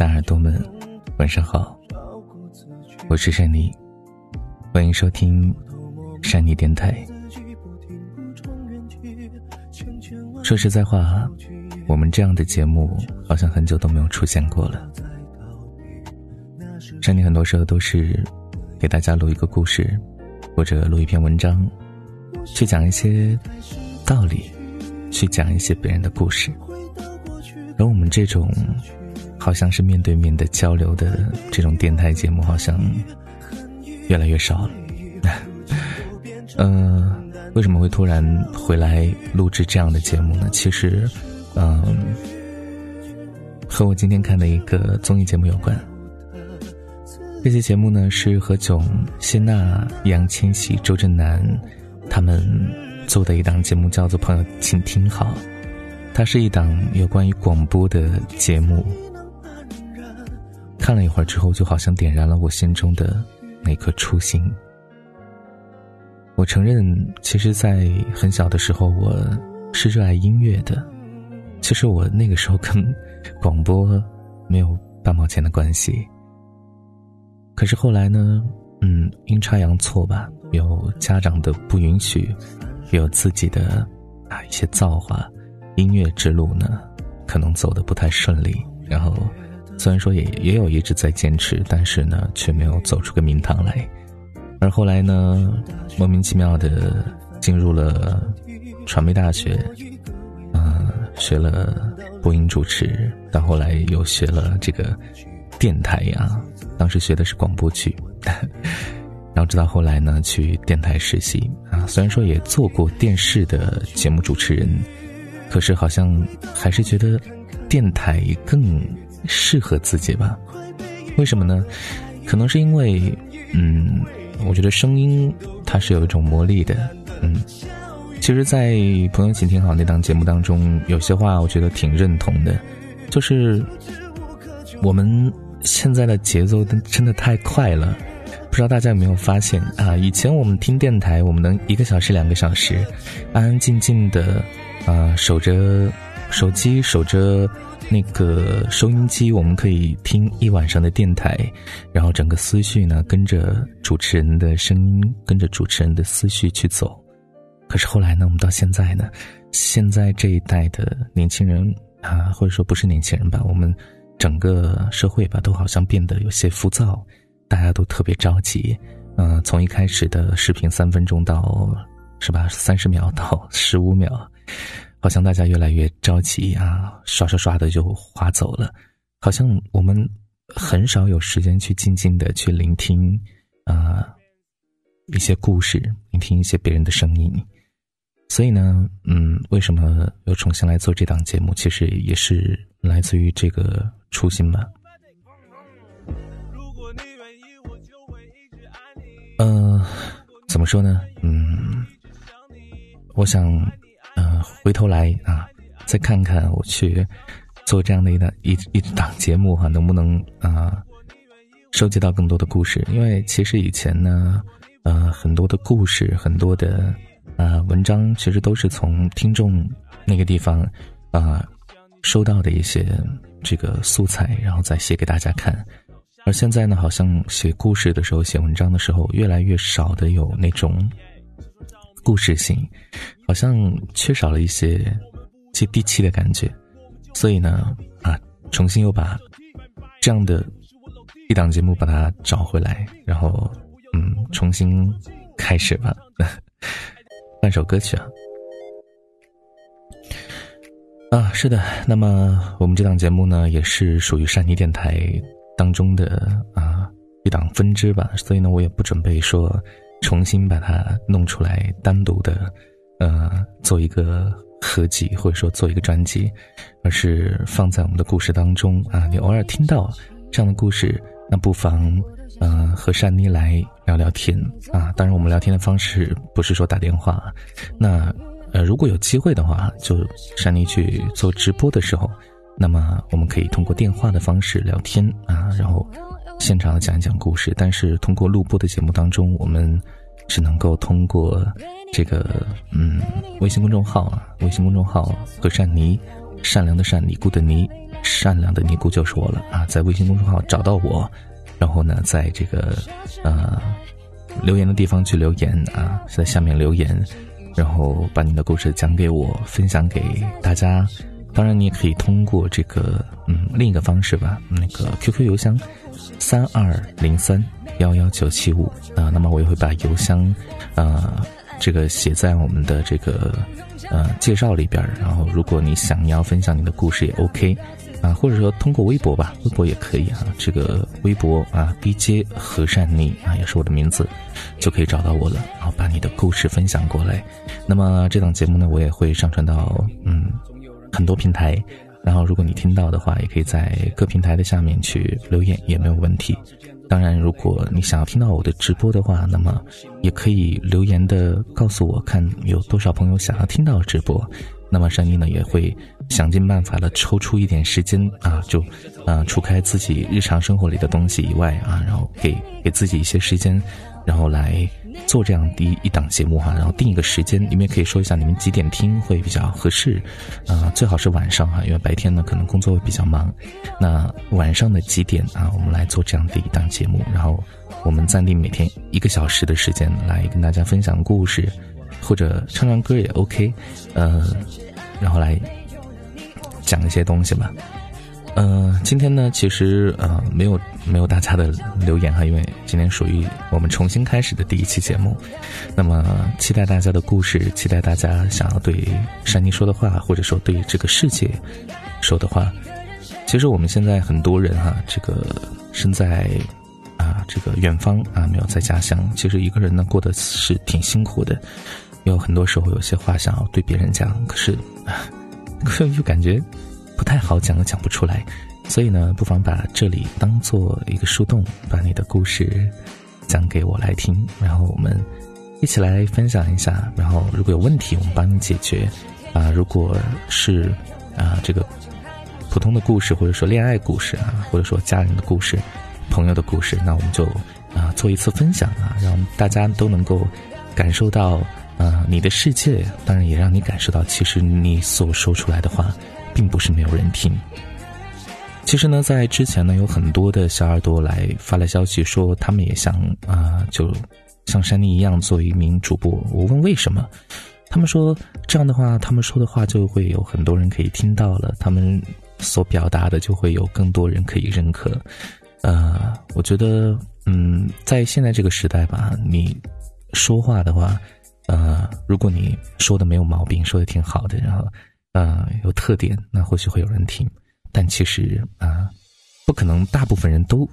小耳朵们，晚上好，我是珊妮，欢迎收听珊妮电台。说实在话，我们这样的节目好像很久都没有出现过了。珊妮很多时候都是给大家录一个故事，或者录一篇文章，去讲一些道理，去讲一些别人的故事。而我们这种好像是面对面的交流的这种电台节目，好像越来越少了。嗯，为什么会突然回来录制这样的节目呢？其实，嗯，和我今天看的一个综艺节目有关。这期节目呢是何炅、谢娜、易烊千玺、周震南他们做的一档节目，叫做《朋友，请听好》。它是一档有关于广播的节目。看了一会儿之后，就好像点燃了我心中的那颗初心。我承认，其实，在很小的时候，我是热爱音乐的。其实我那个时候跟广播没有半毛钱的关系。可是后来呢，嗯，阴差阳错吧，有家长的不允许，有自己的啊一些造化，音乐之路呢，可能走的不太顺利。然后，虽然说也也有一直在坚持，但是呢，却没有走出个名堂来。而后来呢，莫名其妙的进入了传媒大学，嗯，学了播音主持，到后来又学了这个电台呀。当时学的是广播剧，然后直到后来呢，去电台实习啊。虽然说也做过电视的节目主持人，可是好像还是觉得电台更适合自己吧？为什么呢？可能是因为，嗯，我觉得声音它是有一种魔力的。嗯，其实，在《朋友请听好》那档节目当中，有些话我觉得挺认同的，就是我们。现在的节奏真的太快了，不知道大家有没有发现啊？以前我们听电台，我们能一个小时、两个小时，安安静静的，啊，守着手机，守着那个收音机，我们可以听一晚上的电台，然后整个思绪呢跟着主持人的声音，跟着主持人的思绪去走。可是后来呢，我们到现在呢，现在这一代的年轻人啊，或者说不是年轻人吧，我们。整个社会吧，都好像变得有些浮躁，大家都特别着急。嗯，从一开始的视频三分钟到，是吧，三十秒到十五秒，好像大家越来越着急啊，刷刷刷的就划走了。好像我们很少有时间去静静的去聆听啊一些故事，聆听一些别人的声音。所以呢，嗯，为什么又重新来做这档节目？其实也是来自于这个。初心吧。嗯，怎么说呢？嗯，我想，回头来啊，再看看我去做这样的一档一一档节目哈，能不能啊收集到更多的故事？因为其实以前呢，呃，很多的故事，很多的呃文章，其实都是从听众那个地方啊收到的一些。这个素材，然后再写给大家看。而现在呢，好像写故事的时候、写文章的时候，越来越少的有那种故事性，好像缺少了一些接地气的感觉。所以呢，啊，重新又把这样的一档节目把它找回来，然后嗯，重新开始吧。换首歌曲啊。啊，是的。那么我们这档节目呢，也是属于善妮电台当中的啊一档分支吧。所以呢，我也不准备说重新把它弄出来单独的，呃，做一个合集或者说做一个专辑，而是放在我们的故事当中啊。你偶尔听到这样的故事，那不妨呃和珊妮来聊聊天啊。当然，我们聊天的方式不是说打电话，那。呃，如果有机会的话，就珊妮去做直播的时候，那么我们可以通过电话的方式聊天啊，然后现场讲一讲故事。但是通过录播的节目当中，我们是能够通过这个嗯微信公众号啊，微信公众号和善尼，善良的善，尼姑的尼，善良的尼姑就是我了啊，在微信公众号找到我，然后呢，在这个呃留言的地方去留言啊，在下面留言，然后把你的故事讲给我，分享给大家。当然，你也可以通过这个嗯另一个方式吧，那个 QQ 邮箱三二零三幺幺九七五啊，那么我也会把邮箱啊这个写在我们的这个呃介绍里边然后，如果你想要分享你的故事也 OK 啊，或者说通过微博吧，微博也可以啊。这个微博啊，DJ 和善妮啊，也是我的名字，就可以找到我了。然后把你的故事分享过来。那么这档节目呢，我也会上传到。很多平台，然后如果你听到的话，也可以在各平台的下面去留言，也没有问题。当然，如果你想要听到我的直播的话，那么也可以留言的告诉我，看有多少朋友想要听到直播。那么声音呢，也会想尽办法的抽出一点时间啊，就啊，除开自己日常生活里的东西以外啊，然后给给自己一些时间，然后来。做这样的一档节目哈，然后定一个时间，你们也可以说一下你们几点听会比较合适，啊，最好是晚上哈，因为白天呢可能工作会比较忙。那晚上的几点啊，我们来做这样的一档节目，然后我们暂定每天一个小时的时间来跟大家分享故事，或者唱唱歌也 OK，呃，然后来讲一些东西吧。嗯，今天呢，其实呃没有没有大家的留言哈，因为今天属于我们重新开始的第一期节目。那么期待大家的故事，期待大家想要对珊妮说的话，或者说对这个世界说的话。其实我们现在很多人哈，这个身在啊这个远方啊，没有在家乡。其实一个人呢，过得是挺辛苦的，有很多时候有些话想要对别人讲，可是可是又感觉。不太好讲，讲不出来，所以呢，不妨把这里当做一个树洞，把你的故事讲给我来听，然后我们一起来分享一下。然后如果有问题，我们帮你解决。啊，如果是啊这个普通的故事，或者说恋爱故事啊，或者说家人的故事、朋友的故事，那我们就啊做一次分享啊，让大家都能够感受到啊你的世界，当然也让你感受到，其实你所说出来的话。并不是没有人听。其实呢，在之前呢，有很多的小耳朵来发来消息，说他们也想啊，就像山妮一样做一名主播。我问为什么，他们说这样的话，他们说的话就会有很多人可以听到了，他们所表达的就会有更多人可以认可。呃，我觉得，嗯，在现在这个时代吧，你说话的话，呃，如果你说的没有毛病，说的挺好的，然后。呃，有特点，那或许会有人听，但其实啊，不可能大部分人都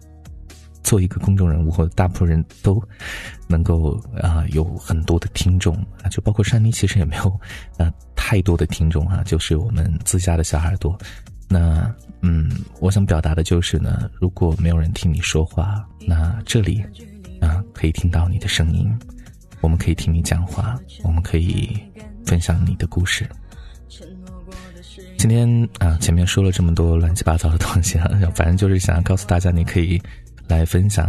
做一个公众人物，或者大部分人都能够啊有很多的听众啊，就包括山妮，其实也没有啊太多的听众啊，就是我们自家的小耳朵。那嗯，我想表达的就是呢，如果没有人听你说话，那这里啊可以听到你的声音，我们可以听你讲话，我们可以分享你的故事。今天啊，前面说了这么多乱七八糟的东西啊，反正就是想要告诉大家，你可以来分享，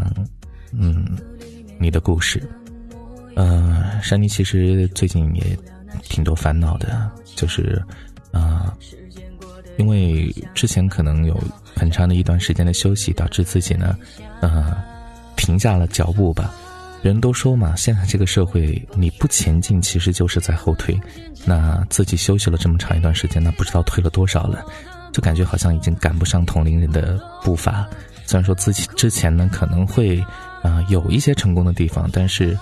嗯，你的故事。呃，山妮其实最近也挺多烦恼的，就是啊，因为之前可能有很长的一段时间的休息，导致自己呢，呃，停下了脚步吧。人都说嘛，现在这个社会，你不前进，其实就是在后退。那自己休息了这么长一段时间，那不知道退了多少了，就感觉好像已经赶不上同龄人的步伐。虽然说自己之前呢可能会啊有一些成功的地方，但是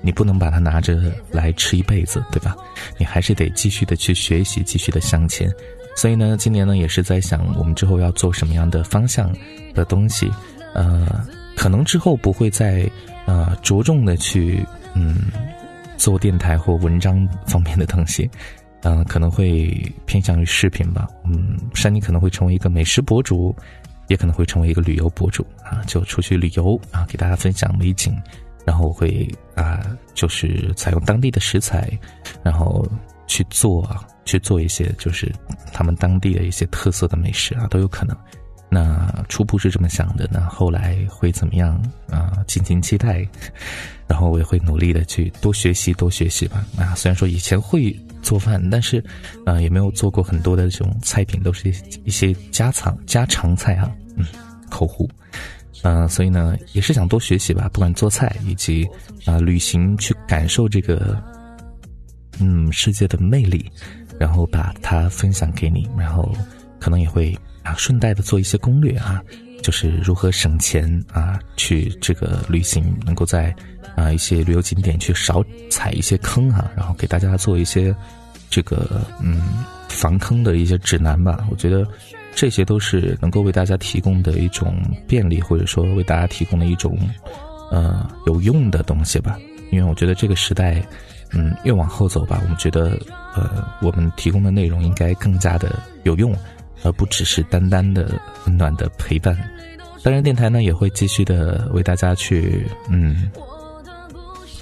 你不能把它拿着来吃一辈子，对吧？你还是得继续的去学习，继续的向前。所以呢，今年呢也是在想，我们之后要做什么样的方向的东西。呃，可能之后不会再。呃，着重的去嗯做电台或文章方面的东西，嗯，可能会偏向于视频吧。嗯，山妮可能会成为一个美食博主，也可能会成为一个旅游博主啊，就出去旅游啊，给大家分享美景，然后我会啊，就是采用当地的食材，然后去做啊，去做一些就是他们当地的一些特色的美食啊，都有可能。那初步是这么想的，那后来会怎么样啊？敬请期待。然后我也会努力的去多学习，多学习吧。啊，虽然说以前会做饭，但是啊，也没有做过很多的这种菜品，都是一一些家常家常菜啊，嗯，口胡。嗯，所以呢，也是想多学习吧，不管做菜以及啊旅行去感受这个嗯世界的魅力，然后把它分享给你，然后可能也会啊顺带的做一些攻略啊，就是如何省钱啊，去这个旅行能够在啊一些旅游景点去少踩一些坑哈，然后给大家做一些这个嗯防坑的一些指南吧，我觉得。这些都是能够为大家提供的一种便利，或者说为大家提供的一种，呃，有用的东西吧。因为我觉得这个时代，嗯，越往后走吧，我们觉得，呃，我们提供的内容应该更加的有用，而不只是单单的温暖的陪伴。当然，电台呢也会继续的为大家去，嗯，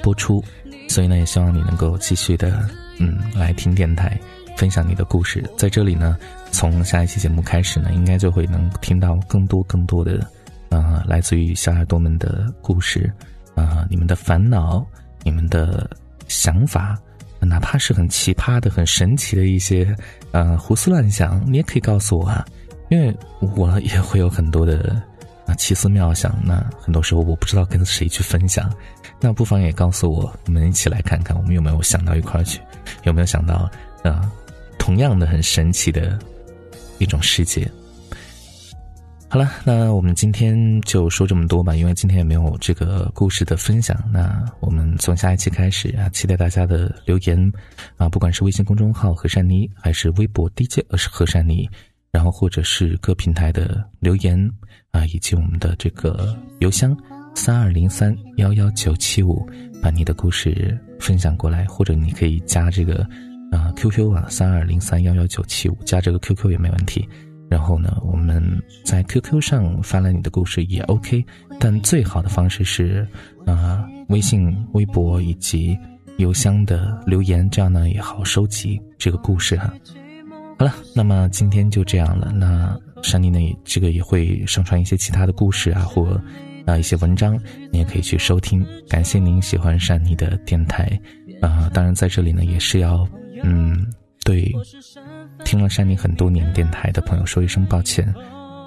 播出。所以呢，也希望你能够继续的，嗯，来听电台。分享你的故事，在这里呢，从下一期节目开始呢，应该就会能听到更多更多的，啊，来自于小耳朵们的故事，啊，你们的烦恼，你们的想法，哪怕是很奇葩的、很神奇的一些，呃，胡思乱想，你也可以告诉我啊，因为我也会有很多的啊奇思妙想，那很多时候我不知道跟谁去分享，那不妨也告诉我，我们一起来看看，我们有没有想到一块去，有没有想到，啊。同样的很神奇的一种世界。好了，那我们今天就说这么多吧，因为今天也没有这个故事的分享。那我们从下一期开始啊，期待大家的留言啊，不管是微信公众号和善妮，还是微博 DJ 呃是和善妮，然后或者是各平台的留言啊，以及我们的这个邮箱三二零三幺幺九七五，把你的故事分享过来，或者你可以加这个。啊，QQ 啊，三二零三幺幺九七五，加这个 QQ 也没问题。然后呢，我们在 QQ 上发来你的故事也 OK，但最好的方式是啊，微信、微博以及邮箱的留言，这样呢也好收集这个故事哈。好了，那么今天就这样了。那山妮呢，这个也会上传一些其他的故事啊，或啊一些文章，你也可以去收听。感谢您喜欢山妮的电台啊，当然在这里呢也是要。嗯，对，听了山妮很多年电台的朋友说一声抱歉，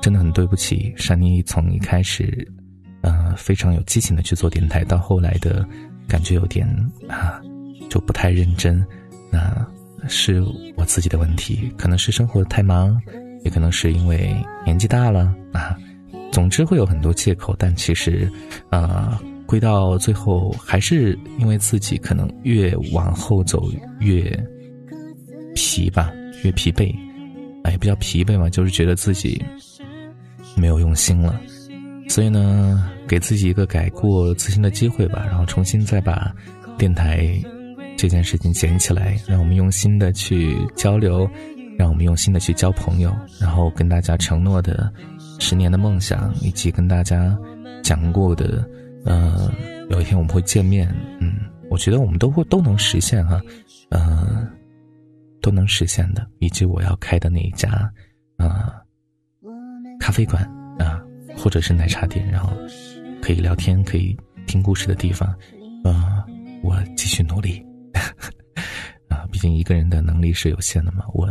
真的很对不起。山妮从一开始，呃，非常有激情的去做电台，到后来的感觉有点啊，就不太认真。那是我自己的问题，可能是生活太忙，也可能是因为年纪大了啊。总之会有很多借口，但其实，啊。归到最后，还是因为自己可能越往后走越疲吧，越疲惫，哎，不叫疲惫嘛，就是觉得自己没有用心了，所以呢，给自己一个改过自新的机会吧，然后重新再把电台这件事情捡起来，让我们用心的去交流，让我们用心的去交朋友，然后跟大家承诺的十年的梦想，以及跟大家讲过的。嗯，有一天我们会见面。嗯，我觉得我们都会都能实现哈，嗯，都能实现的。以及我要开的那一家啊咖啡馆啊，或者是奶茶店，然后可以聊天、可以听故事的地方。啊，我继续努力 啊，毕竟一个人的能力是有限的嘛。我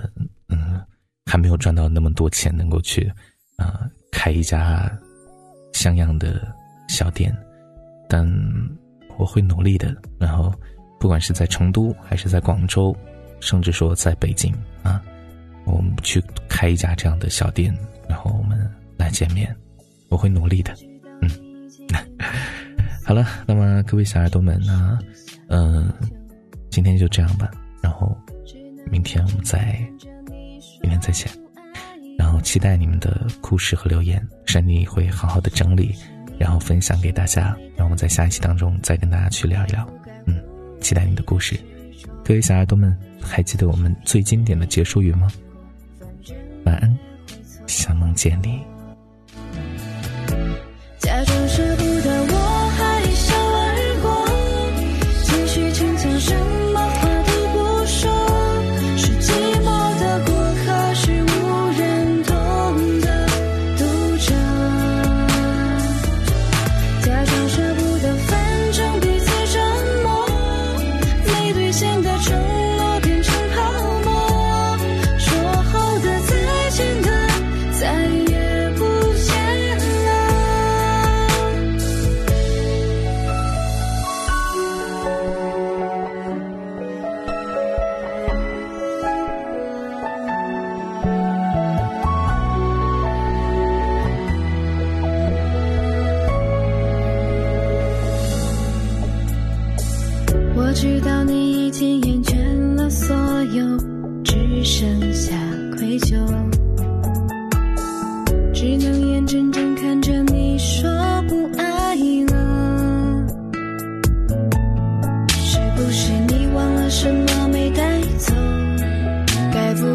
嗯，还没有赚到那么多钱，能够去啊开一家像样的小店。但我会努力的，然后，不管是在成都还是在广州，甚至说在北京啊，我们去开一家这样的小店，然后我们来见面，我会努力的，嗯，好了，那么各位小耳朵们呢，嗯，今天就这样吧，然后明天我们再，明天再见，然后期待你们的故事和留言，珊妮会好好的整理。然后分享给大家，让我们在下一期当中再跟大家去聊一聊。嗯，期待你的故事，各位小耳朵们，还记得我们最经典的结束语吗？晚安，想梦见你。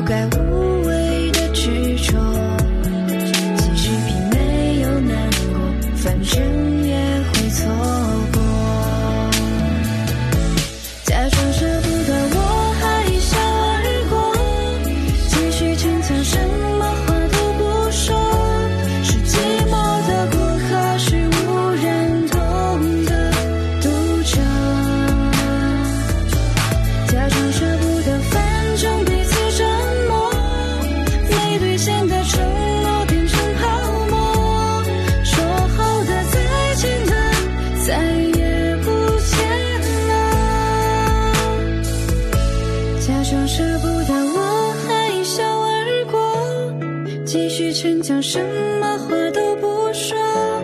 怪物。逞强什么话都不说。